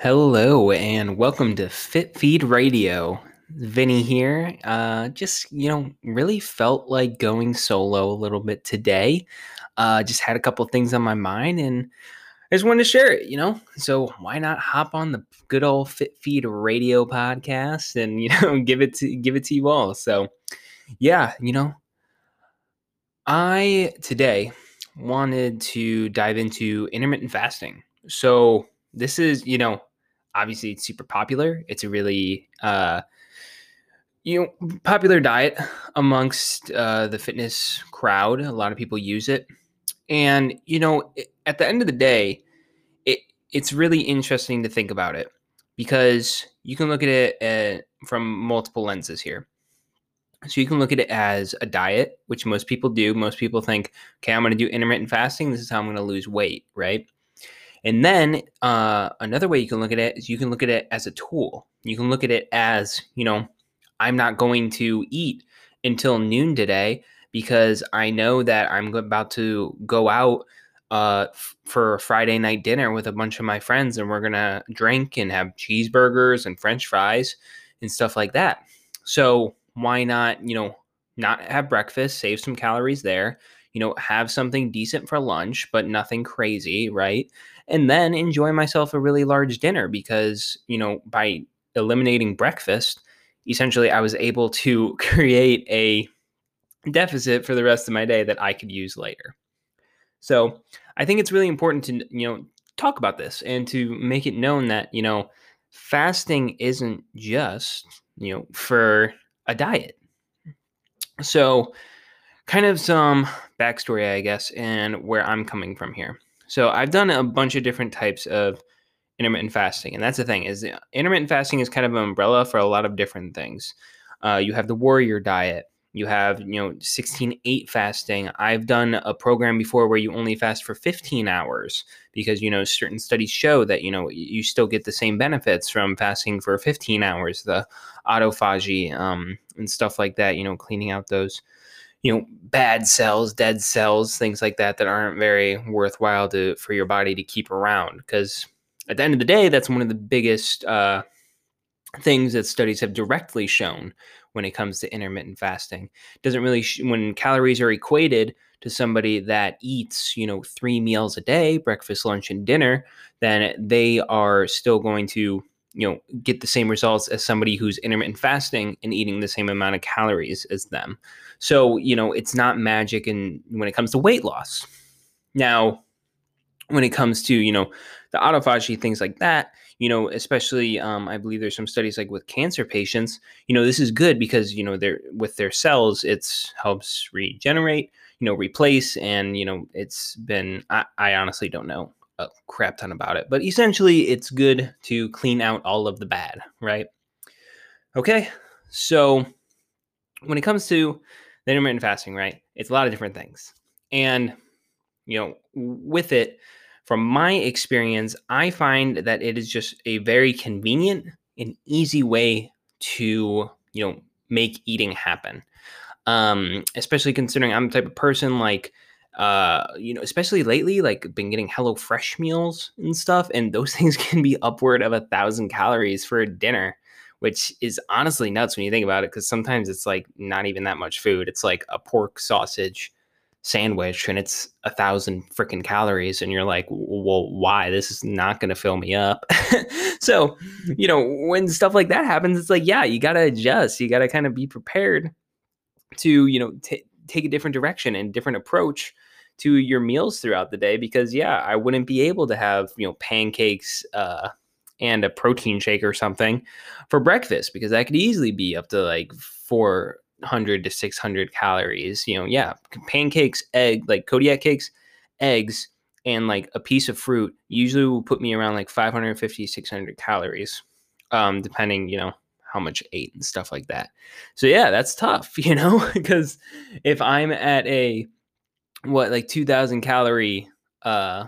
Hello and welcome to Fit Feed Radio. Vinny here. Uh, just you know, really felt like going solo a little bit today. Uh, just had a couple things on my mind and I just wanted to share it. You know, so why not hop on the good old Fit Feed Radio podcast and you know give it to give it to you all. So yeah, you know, I today wanted to dive into intermittent fasting. So this is you know obviously it's super popular. It's a really uh, you know popular diet amongst uh, the fitness crowd. A lot of people use it, and you know at the end of the day, it it's really interesting to think about it because you can look at it at, uh, from multiple lenses here. So you can look at it as a diet, which most people do. Most people think, okay, I'm going to do intermittent fasting. This is how I'm going to lose weight, right? And then uh, another way you can look at it is you can look at it as a tool. You can look at it as, you know, I'm not going to eat until noon today because I know that I'm about to go out uh, f- for a Friday night dinner with a bunch of my friends and we're going to drink and have cheeseburgers and french fries and stuff like that. So why not, you know, not have breakfast, save some calories there, you know, have something decent for lunch, but nothing crazy, right? And then enjoy myself a really large dinner because, you know, by eliminating breakfast, essentially I was able to create a deficit for the rest of my day that I could use later. So, I think it's really important to, you know, talk about this and to make it known that, you know, fasting isn't just, you know, for a diet. So, kind of some backstory, I guess, and where I'm coming from here. So I've done a bunch of different types of intermittent fasting, and that's the thing is intermittent fasting is kind of an umbrella for a lot of different things. Uh, you have the warrior diet. You have, you know, 16 8 fasting. I've done a program before where you only fast for 15 hours because, you know, certain studies show that, you know, you still get the same benefits from fasting for 15 hours, the autophagy um, and stuff like that, you know, cleaning out those you know bad cells dead cells things like that that aren't very worthwhile to for your body to keep around because at the end of the day that's one of the biggest uh, things that studies have directly shown when it comes to intermittent fasting. Doesn't really sh- when calories are equated to somebody that eats you know three meals a day breakfast lunch and dinner then they are still going to you know get the same results as somebody who's intermittent fasting and eating the same amount of calories as them. So you know it's not magic and when it comes to weight loss. Now when it comes to you know the autophagy things like that you know especially um, i believe there's some studies like with cancer patients you know this is good because you know they're with their cells it's helps regenerate you know replace and you know it's been I, I honestly don't know a crap ton about it. But essentially, it's good to clean out all of the bad, right? Okay, so when it comes to the intermittent fasting, right, it's a lot of different things. And, you know, with it, from my experience, I find that it is just a very convenient and easy way to, you know, make eating happen. Um, especially considering I'm the type of person like uh you know especially lately like been getting HelloFresh meals and stuff and those things can be upward of a thousand calories for a dinner which is honestly nuts when you think about it because sometimes it's like not even that much food. It's like a pork sausage sandwich and it's a thousand freaking calories and you're like well why? This is not going to fill me up. So you know when stuff like that happens it's like yeah you got to adjust. You got to kind of be prepared to you know t- take a different direction and different approach to your meals throughout the day because yeah i wouldn't be able to have you know pancakes uh, and a protein shake or something for breakfast because that could easily be up to like 400 to 600 calories you know yeah pancakes egg like kodiak cakes eggs and like a piece of fruit usually will put me around like 550 600 calories um depending you know how much ate and stuff like that. So yeah, that's tough, you know, because if I'm at a what like 2000 calorie uh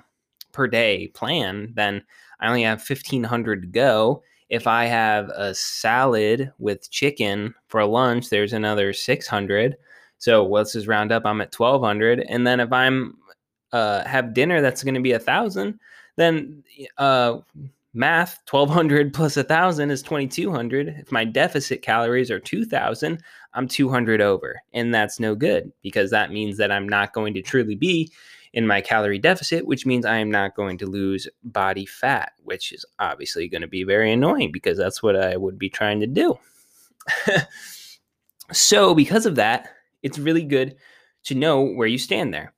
per day plan, then I only have 1500 to go. If I have a salad with chicken for lunch, there's another 600. So let's just round up. I'm at 1200. And then if I'm uh, have dinner, that's going to be a thousand. Then uh, math 1200 plus 1000 is 2200 if my deficit calories are 2000 i'm 200 over and that's no good because that means that i'm not going to truly be in my calorie deficit which means i am not going to lose body fat which is obviously going to be very annoying because that's what i would be trying to do. So because of that it's really good to know where you stand there.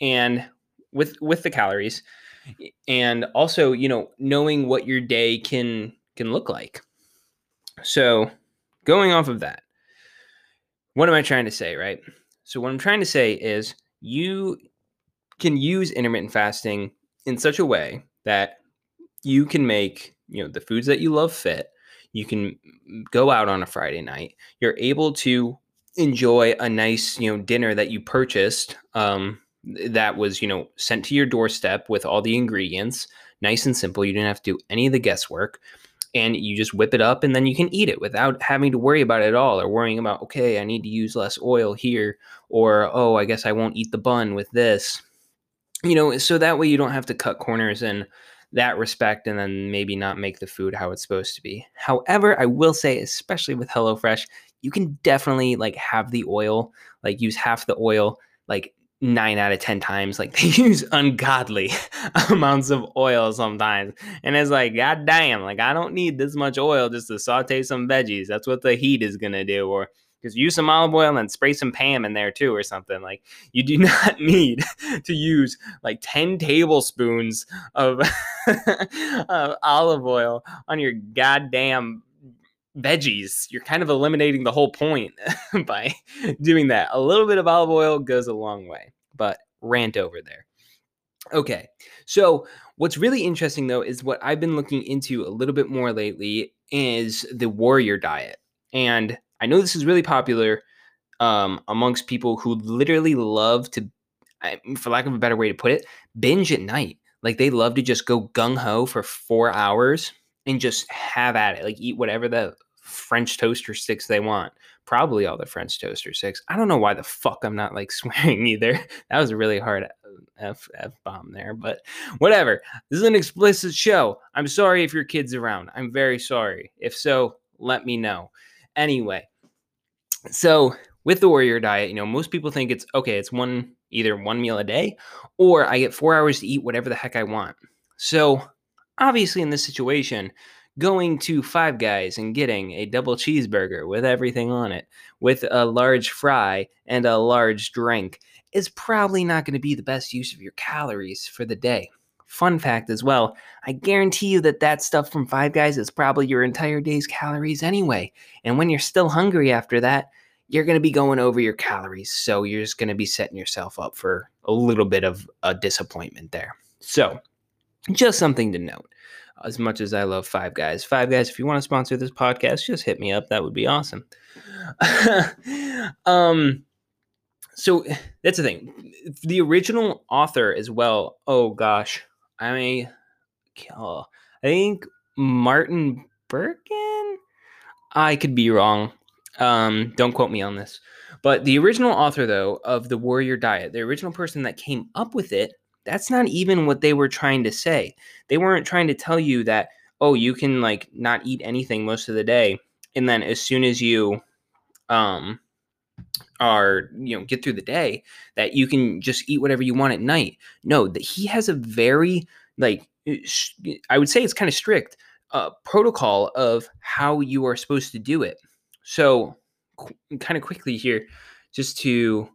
And with with the calories and also you know knowing what your day can can look like. So going off of that what am i trying to say right? So what i'm trying to say is you can use intermittent fasting in such a way that you can make you know the foods that you love fit. You can go out on a friday night. You're able to enjoy a nice you know dinner that you purchased um, that was, you know, sent to your doorstep with all the ingredients, nice and simple. You didn't have to do any of the guesswork. And you just whip it up and then you can eat it without having to worry about it at all or worrying about, okay, I need to use less oil here, or oh, I guess I won't eat the bun with this. You know, so that way you don't have to cut corners in that respect and then maybe not make the food how it's supposed to be. However, I will say, especially with HelloFresh, you can definitely like have the oil, like use half the oil, like nine out of ten times like they use ungodly amounts of oil sometimes. And it's like god damn like i don't need this much oil just to saute some veggies. That's what the heat is gonna do. Or just use some olive oil and spray some pam in there too or something. Like you do not need to use like 10 tablespoons of, of olive oil on your goddamn veggies. You're kind of eliminating the whole point by doing that. A little bit of olive oil goes a long way, but rant over there. Okay, so what's really interesting though is what I've been looking into a little bit more lately is the warrior diet. And I know this is really popular um, amongst people who literally love to, for lack of a better way to put it, binge at night. Like they love to just go gung ho for four hours and just have at it, like eat whatever the French toaster sticks they want. Probably all the French toaster sticks. I don't know why the fuck I'm not like swearing either. That was a really hard uh, F F bomb there, but whatever. This is an explicit show. I'm sorry if your kid's around. I'm very sorry. If so, let me know. Anyway, so with the warrior diet, you know, most people think it's okay, it's one either one meal a day or I get 4 hours to eat whatever the heck I want. So, obviously in this situation, going to Five Guys and getting a double cheeseburger with everything on it, with a large fry and a large drink, is probably not going to be the best use of your calories for the day. Fun fact as well, I guarantee you that that stuff from Five Guys is probably your entire day's calories anyway. And when you're still hungry after that, you're going to be going over your calories. So you're just going to be setting yourself up for a little bit of a disappointment there. So, just something to note as much as I love Five Guys. Five Guys, if you want to sponsor this podcast, just hit me up. That would be awesome. um, so that's the thing. The original author as well. Oh gosh, I mean, oh, I think Martin Berkhan. I could be wrong. Um, don't quote me on this. But the original author, though, of the Warrior Diet, the original person that came up with it that's not even what they were trying to say. They weren't trying to tell you that, oh, you can like not eat anything most of the day. And then as soon as you um are you know get through the day that you can just eat whatever you want at night no that he has a very like i would say it's kind of strict uh, protocol of how you are supposed to do it so qu- kind of quickly here just to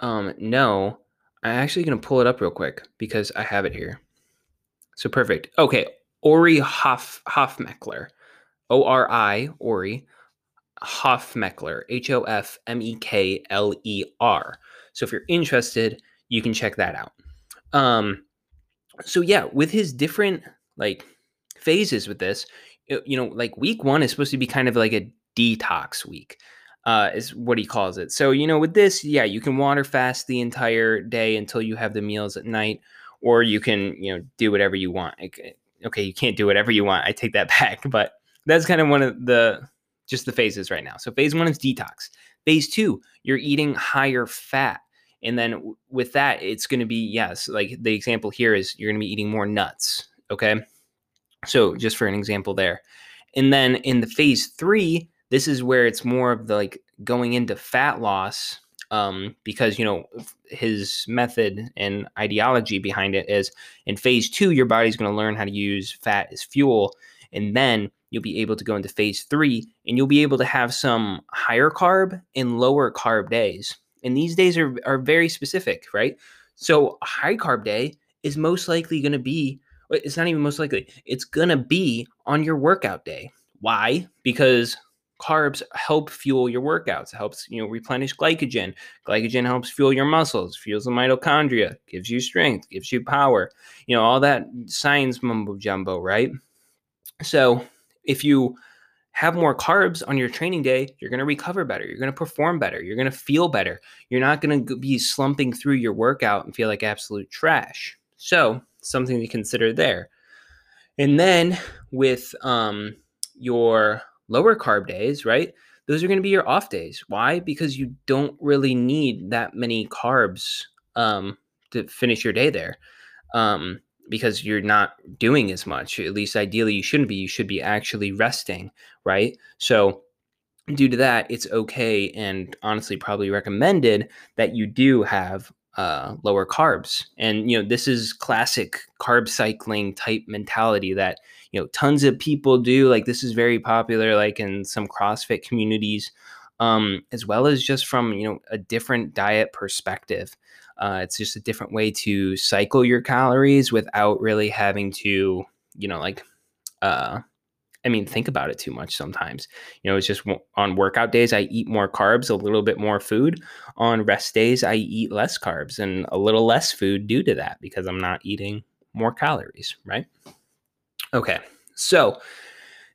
um, know I'm actually going to pull it up real quick because I have it here. So perfect. Okay, Ori Hoff Hofmekler, O R I Ori Hofmekler. H O F M E K L E R. So if you're interested, you can check that out. Um, so yeah, with his different like phases with this, you know, like week one is supposed to be kind of like a detox week uh, is what he calls it. So, you know, with this, yeah, you can water fast the entire day until you have the meals at night, or you can, you know, do whatever you want. Okay, you can't do whatever you want. I take that back, but that's kind of one of the just the phases right now. So, phase one is detox. Phase two, you're eating higher fat. And then with that, it's going to be, yes, like the example here is you're going to be eating more nuts. Okay. So just for an example there. And then in the phase three, this is where it's more of the like going into fat loss um, because you know his method and ideology behind it is in phase two your body's going to learn how to use fat as fuel and then you'll be able to go into phase three and you'll be able to have some higher carb and lower carb days. And these days are, are very specific right? So a high carb day is most likely going to be it's not even most likely it's going to be on your workout day. Why? Because carbs help fuel your workouts. Helps, you know, replenish glycogen. Glycogen helps fuel your muscles, fuels the mitochondria, gives you strength, gives you power. You know, all that science mumbo jumbo, right? So, if you have more carbs on your training day, you're going to recover better. You're going to perform better. You're going to feel better. You're not going to be slumping through your workout and feel like absolute trash. So, something to consider there. And then with um, your lower carb days, right? Those are going to be your off days. Why? Because you don't really need that many carbs um, to finish your day there. Um, because you're not doing as much. At least ideally, you shouldn't be. You should be actually resting, right? So, due to that, it's okay and honestly probably recommended that you do have uh, lower carbs. And you know, this is classic carb cycling type mentality that you know tons of people do. Like this is very popular, like in some CrossFit communities, um, as well as just from you know a different diet perspective. Uh, it's just a different way to cycle your calories without really having to, you know, like uh, I mean, think about it too much sometimes. You know, it's just on workout days, I eat more carbs, a little bit more food. On rest days, I eat less carbs and a little less food due to that because I'm not eating more calories, right? Okay, so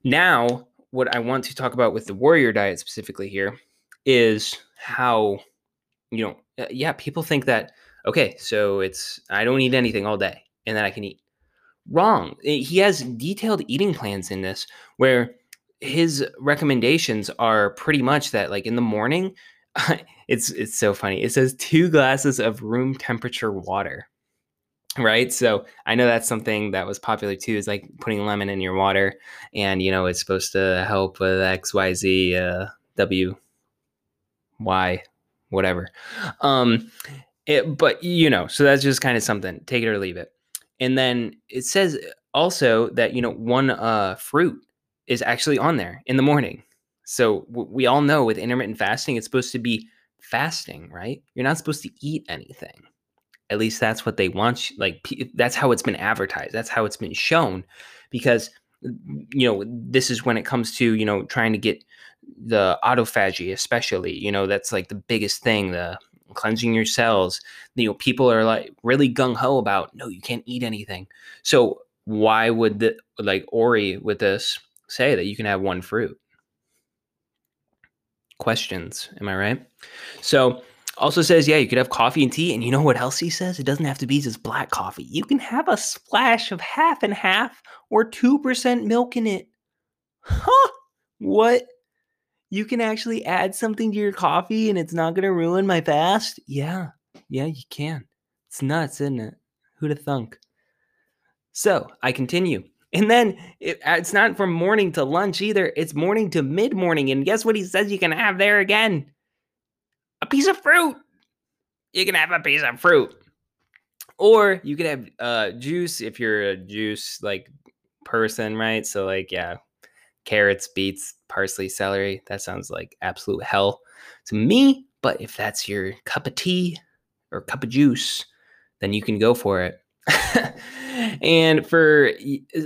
now what I want to talk about with the warrior diet specifically here is how, you know, uh, yeah, people think that, okay, so it's, I don't eat anything all day and then I can eat wrong. He has detailed eating plans in this where his recommendations are pretty much that like in the morning it's it's so funny. It says 2 glasses of room temperature water. Right? So, I know that's something that was popular too is like putting lemon in your water and you know it's supposed to help with XYZ uh W Y whatever. Um it, but you know, so that's just kind of something. Take it or leave it. And then it says also that, you know, one uh, fruit is actually on there in the morning. So w- we all know with intermittent fasting, it's supposed to be fasting, right? You're not supposed to eat anything. At least that's what they want. Like, p- that's how it's been advertised. That's how it's been shown. Because, you know, this is when it comes to, you know, trying to get the autophagy, especially, you know, that's like the biggest thing, the cleansing your cells. You know, people are like really gung ho about no, you can't eat anything. So why would the like Ori with this say that you can have one fruit? Questions, am I right? So also says, yeah, you could have coffee and tea. And you know what else he says? It doesn't have to be just black coffee. You can have a splash of half and half or 2% milk in it. Huh? What? You can actually add something to your coffee and it's not going to ruin my fast? Yeah, yeah, you can. It's nuts, isn't it? Who'd have thunk? So I continue. And then it, uh, it's not from morning to lunch either. It's morning to mid morning. And guess what he says you can have there again? A piece of fruit. You can have a piece of fruit. Or you could have uh, juice if you're a juice like person, right? So, like, yeah, carrots, beets, parsley, celery. That sounds like absolute hell to me. But if that's your cup of tea or cup of juice, then you can go for it. and for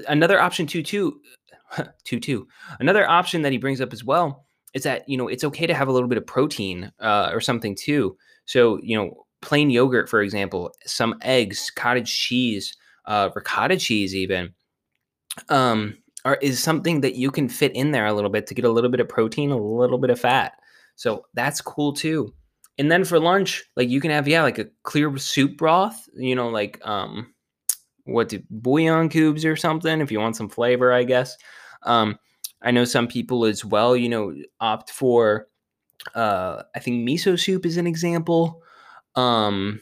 another option, two, two, two, two, another option that he brings up as well is that, you know, it's okay to have a little bit of protein uh, or something too. So, you know, plain yogurt, for example, some eggs, cottage cheese, uh, ricotta cheese, even. Um, are, is something that you can fit in there a little bit to get a little bit of protein, a little bit of fat. So that's cool too. And then for lunch, like you can have, yeah, like a clear soup broth, you know, like um what do bouillon cubes or something if you want some flavor, I guess. Um, I know some people as well, you know, opt for uh I think miso soup is an example. Um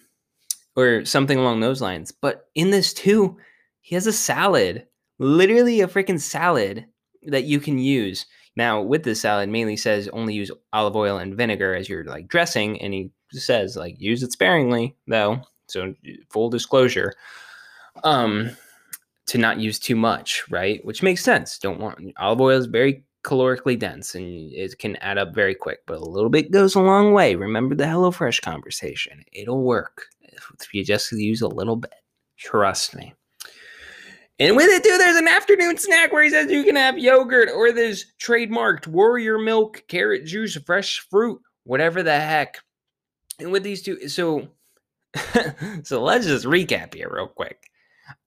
or something along those lines. But in this too, he has a salad literally a freaking salad that you can use. Now, with this salad, mainly says only use olive oil and vinegar as your like dressing, and he says like use it sparingly though. So full disclosure, um, to not use too much, right? Which makes sense. Don't want olive oil is very calorically dense and it can add up very quick, but a little bit goes a long way. Remember the HelloFresh conversation. It'll work if you just use a little bit. Trust me. And with it too, there's an afternoon snack where he says you can have yogurt or this trademarked warrior milk, carrot juice, fresh fruit, whatever the heck. And with these two, so so let's just recap here real quick.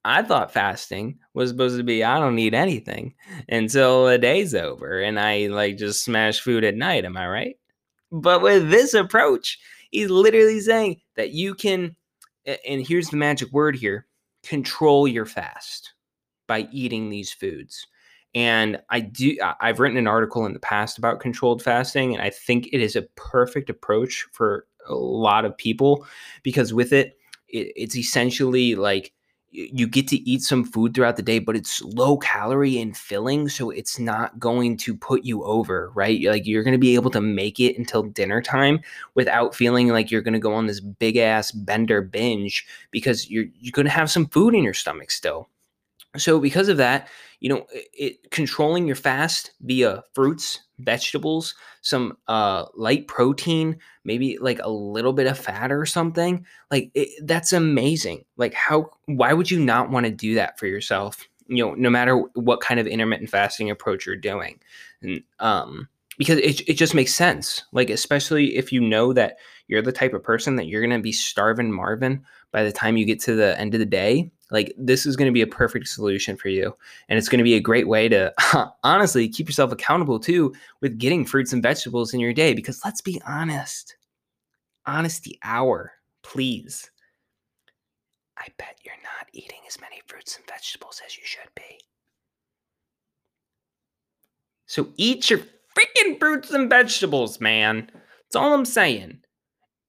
I thought fasting was supposed to be I don't need anything until the day's over and I like just smash food at night. Am I right? But with this approach, he's literally saying that you can, and here's the magic word here control your fast by eating these foods. And I do I've written an article in the past about controlled fasting and I think it is a perfect approach for a lot of people because with it, it it's essentially like you get to eat some food throughout the day, but it's low calorie and filling. So it's not going to put you over, right? Like you're going to be able to make it until dinner time without feeling like you're going to go on this big ass bender binge because you're, you're going to have some food in your stomach still. So because of that, you know, it, controlling your fast via fruits, vegetables, some uh, light protein, maybe like a little bit of fat or something, like it, that's amazing. Like how? Why would you not want to do that for yourself? You know, no matter what kind of intermittent fasting approach you're doing, and um, because it it just makes sense. Like especially if you know that you're the type of person that you're gonna be starving Marvin by the time you get to the end of the day like this is going to be a perfect solution for you. And it's going to be a great way to honestly keep yourself accountable too with getting fruits and vegetables in your day. Because let's be honest, honesty hour, please. I bet you're not eating as many fruits and vegetables as you should be. So eat your freaking fruits and vegetables, man. That's all I'm saying.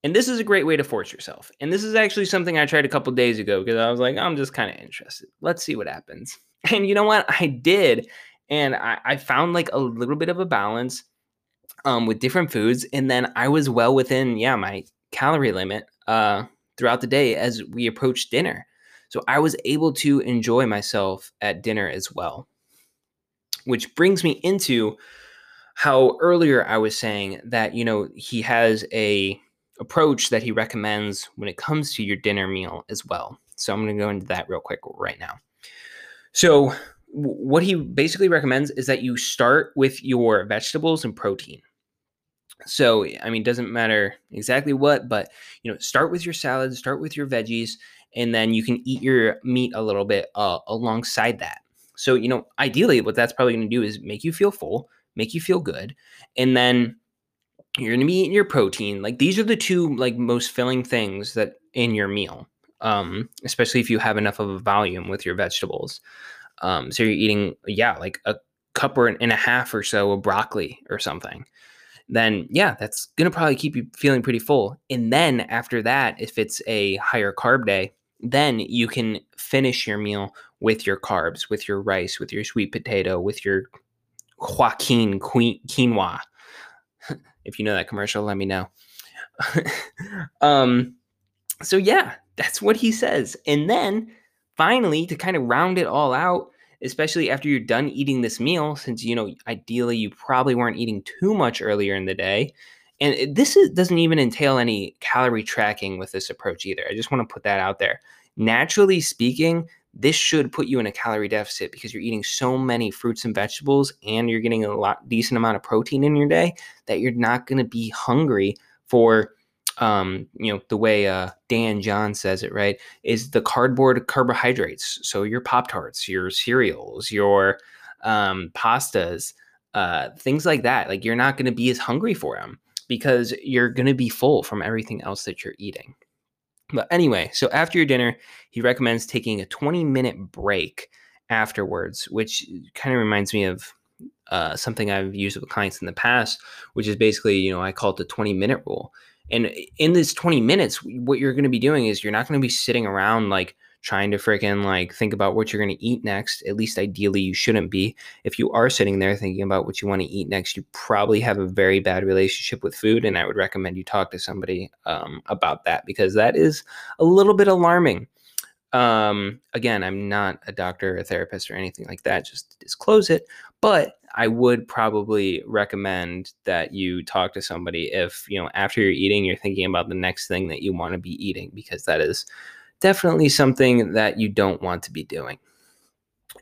And this is a great way to force yourself. And this is actually something I tried a couple days ago because I was like, I'm just kind of interested. Let's see what happens. And you know what? I did. And I, I found like a little bit of a balance um, with different foods. And then I was well within, yeah, my calorie limit uh, throughout the day as we approached dinner. So I was able to enjoy myself at dinner as well. Which brings me into how earlier I was saying that, you know, he has a approach that he recommends when it comes to your dinner meal as well. So I'm going to go into that real quick right now. So, what he basically recommends is that you start with your vegetables and protein. So, I mean, doesn't matter exactly what, but you know, start with your salad, start with your veggies, and then you can eat your meat a little bit uh, alongside that. So, you know, ideally, what that's probably going to do is make you feel full, make you feel good, and then you're going to be eating your protein. Like these are the two like most filling things that in your meal. Um, especially if you have enough of a volume with your vegetables. Um, so you're eating, yeah, like a cup or an, and a half or so of broccoli or something. Then yeah, that's gonna probably keep you feeling pretty full. And then after that, if it's a higher carb day, then you can finish your meal with your carbs, with your rice, with your sweet potato, with your Joaquin quinoa if you know that commercial, let me know. um, so yeah, that's what he says. And then finally, to kind of round it all out, especially after you're done eating this meal, since you know ideally you probably weren't eating too much earlier in the day. And this is, doesn't even entail any calorie tracking with this approach either. I just want to put that out there. Naturally speaking, this should put you in a calorie deficit because you're eating so many fruits and vegetables and you're getting a lot decent amount of protein in your day that you're not going to be hungry for um, you know the way uh, Dan John says it right is the cardboard carbohydrates. So your pop tarts your cereals your um, pastas uh, things like that. Like you're not going to be as hungry for them because you're going to be full from everything else that you're eating but anyway, so after your dinner, he recommends taking a 20 minute break afterwards, which kind of reminds me of uh, something I've used with clients in the past, which is basically, you know, I call it the 20 minute rule. And in this 20 minutes, what you're going to be doing is you're not going to be sitting around like trying to freaking like think about what you're going to eat next. At least ideally, you shouldn't be. If you are sitting there thinking about what you want to eat next, you probably have a very bad relationship with food. And I would recommend you talk to somebody um, about that because that is a little bit alarming. Um, again, I'm not a doctor, a therapist, or anything like that, just disclose it. But I would probably recommend that you talk to somebody if, you know, after you're eating, you're thinking about the next thing that you want to be eating, because that is definitely something that you don't want to be doing.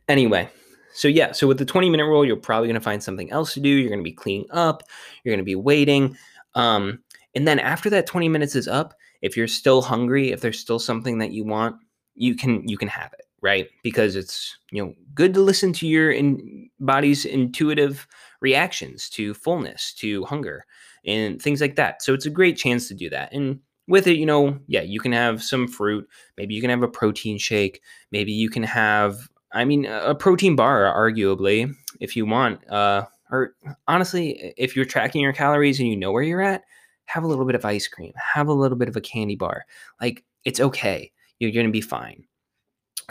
Anyway, so yeah, so with the 20 minute rule, you're probably going to find something else to do. You're going to be cleaning up, you're going to be waiting. Um, and then after that 20 minutes is up, if you're still hungry, if there's still something that you want, you can you can have it right because it's you know good to listen to your in, body's intuitive reactions to fullness to hunger and things like that so it's a great chance to do that and with it you know yeah you can have some fruit maybe you can have a protein shake maybe you can have i mean a protein bar arguably if you want uh or honestly if you're tracking your calories and you know where you're at have a little bit of ice cream have a little bit of a candy bar like it's okay you're going to be fine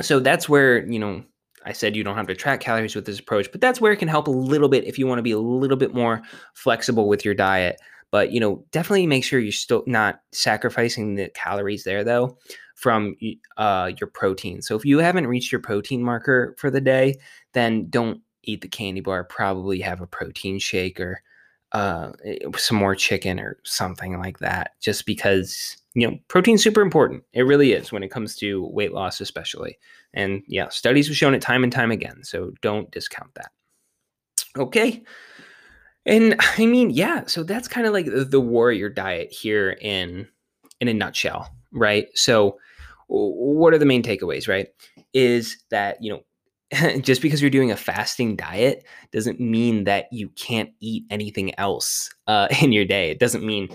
so that's where, you know, I said you don't have to track calories with this approach, but that's where it can help a little bit if you want to be a little bit more flexible with your diet. But, you know, definitely make sure you're still not sacrificing the calories there, though, from uh, your protein. So if you haven't reached your protein marker for the day, then don't eat the candy bar. Probably have a protein shake or uh, eh, some more chicken or something like that, just because you know, protein's super important. It really is when it comes to weight loss, especially. And yeah, studies have shown it time and time again. So don't discount that. Okay. And I mean, yeah, so that's kind of like the warrior diet here in in a nutshell, right? So what are the main takeaways, right? Is that, you know, just because you're doing a fasting diet doesn't mean that you can't eat anything else uh, in your day. It doesn't mean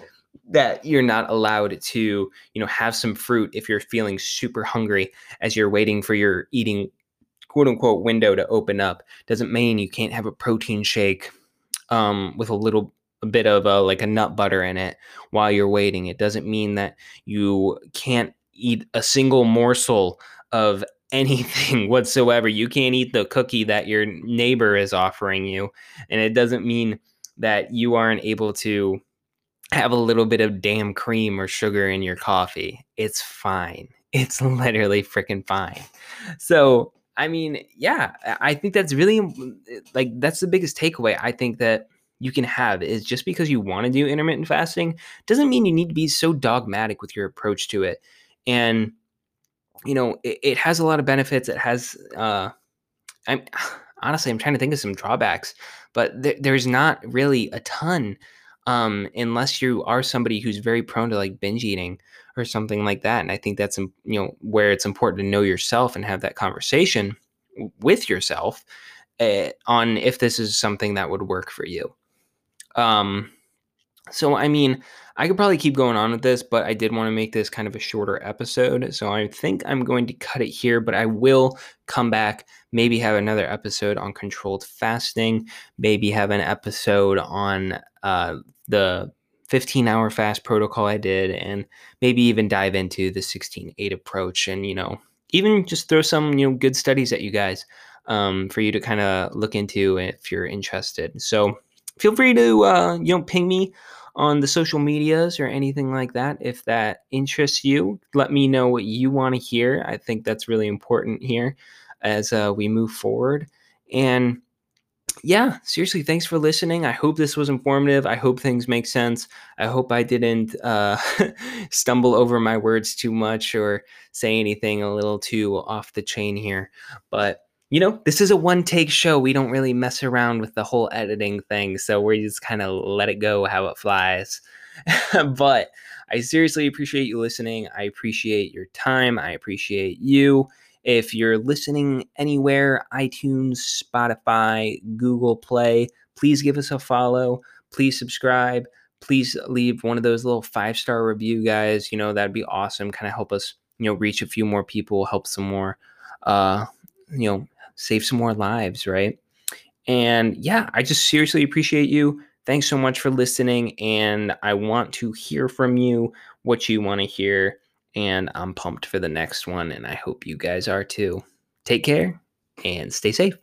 that you're not allowed to, you know, have some fruit if you're feeling super hungry as you're waiting for your eating quote unquote window to open up. Doesn't mean you can't have a protein shake um, with a little a bit of a, like a nut butter in it while you're waiting. It doesn't mean that you can't eat a single morsel of anything whatsoever. You can't eat the cookie that your neighbor is offering you. And it doesn't mean that you aren't able to have a little bit of damn cream or sugar in your coffee. It's fine. It's literally freaking fine. So, I mean, yeah, I think that's really like that's the biggest takeaway I think that you can have is just because you want to do intermittent fasting doesn't mean you need to be so dogmatic with your approach to it. And you know, it, it has a lot of benefits. It has uh I'm honestly I'm trying to think of some drawbacks, but th- there's not really a ton um, unless you are somebody who's very prone to like binge eating or something like that. And I think that's you know where it's important to know yourself and have that conversation with yourself uh, on if this is something that would work for you. Um, so I mean, I could probably keep going on with this, but I did want to make this kind of a shorter episode. So I think I'm going to cut it here, but I will come back, maybe have another episode on controlled fasting, maybe have an episode on uh, the 15 hour fast protocol I did, and maybe even dive into the 16 8 approach and, you know, even just throw some, you know, good studies at you guys um, for you to kind of look into if you're interested. So feel free to, uh, you know, ping me on the social medias or anything like that if that interests you. Let me know what you want to hear. I think that's really important here as uh, we move forward. And yeah, seriously, thanks for listening. I hope this was informative. I hope things make sense. I hope I didn't uh, stumble over my words too much or say anything a little too off the chain here. But, you know, this is a one take show. We don't really mess around with the whole editing thing. So we just kind of let it go how it flies. but I seriously appreciate you listening. I appreciate your time. I appreciate you. If you're listening anywhere, iTunes, Spotify, Google Play, please give us a follow. Please subscribe. Please leave one of those little five star review guys. You know, that'd be awesome. Kind of help us, you know, reach a few more people, help some more, uh, you know, save some more lives, right? And yeah, I just seriously appreciate you. Thanks so much for listening. And I want to hear from you what you want to hear and I'm pumped for the next one. And I hope you guys are too. Take care and stay safe.